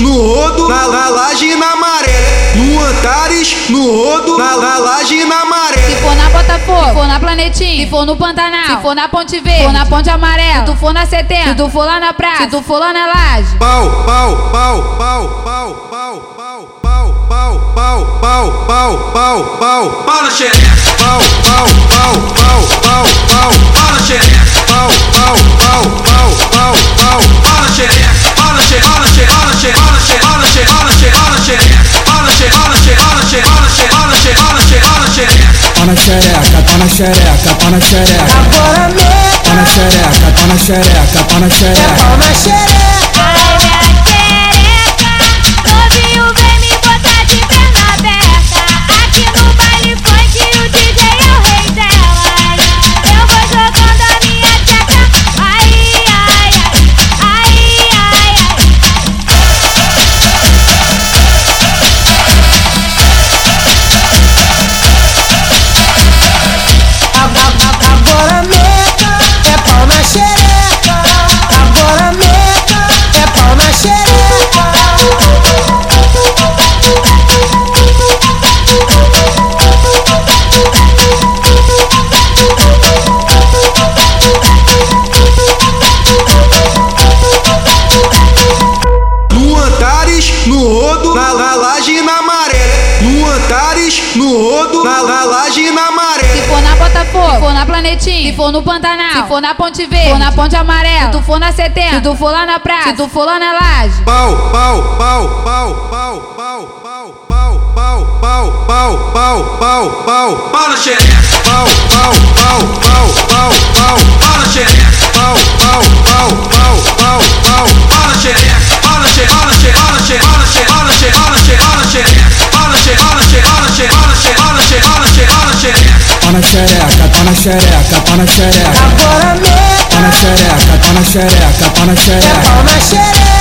no rodo, na, na laje na maré. No Antares, no rodo, na, na laje na maré. Se for na Botafogo, se for na Planetim, se for no Pantanal, se for na Ponte Verde, se for na Ponte Amarela, se tu for na 70, se tu for lá na praia, se tu for lá na laje. Pau, pau, pau, pau, pau, pau, pau, pau, pau, pau, pau, pau, pau, pau, pau xereca. Pau, pau, pau, na xereca, pau na xereca. Agora mesmo. Pau na xereca, pau na xereca, pau na xereca. Pau na xereca. Na, na laje na maré. No Antares, no rodo, na, na laje na Se maré. for na Botafogo, se for na Planetim, se for no Pantanal, se for na Ponte Verde, se for na Ponte Amarela, se tu for na 70, se tu for lá na praia, se tu for lá na laje. Pau, pau, pau, pau, pau, pau, pau, pau, pau, pau, pau, pau, pau, pau, pau na xereca. Pau, pau, pau, pau, pau, pau, pau xereca, tá na xereca, tá na xereca. Tá fora mesmo. Tá na xereca, tá na xereca, tá na xereca. É na xereca.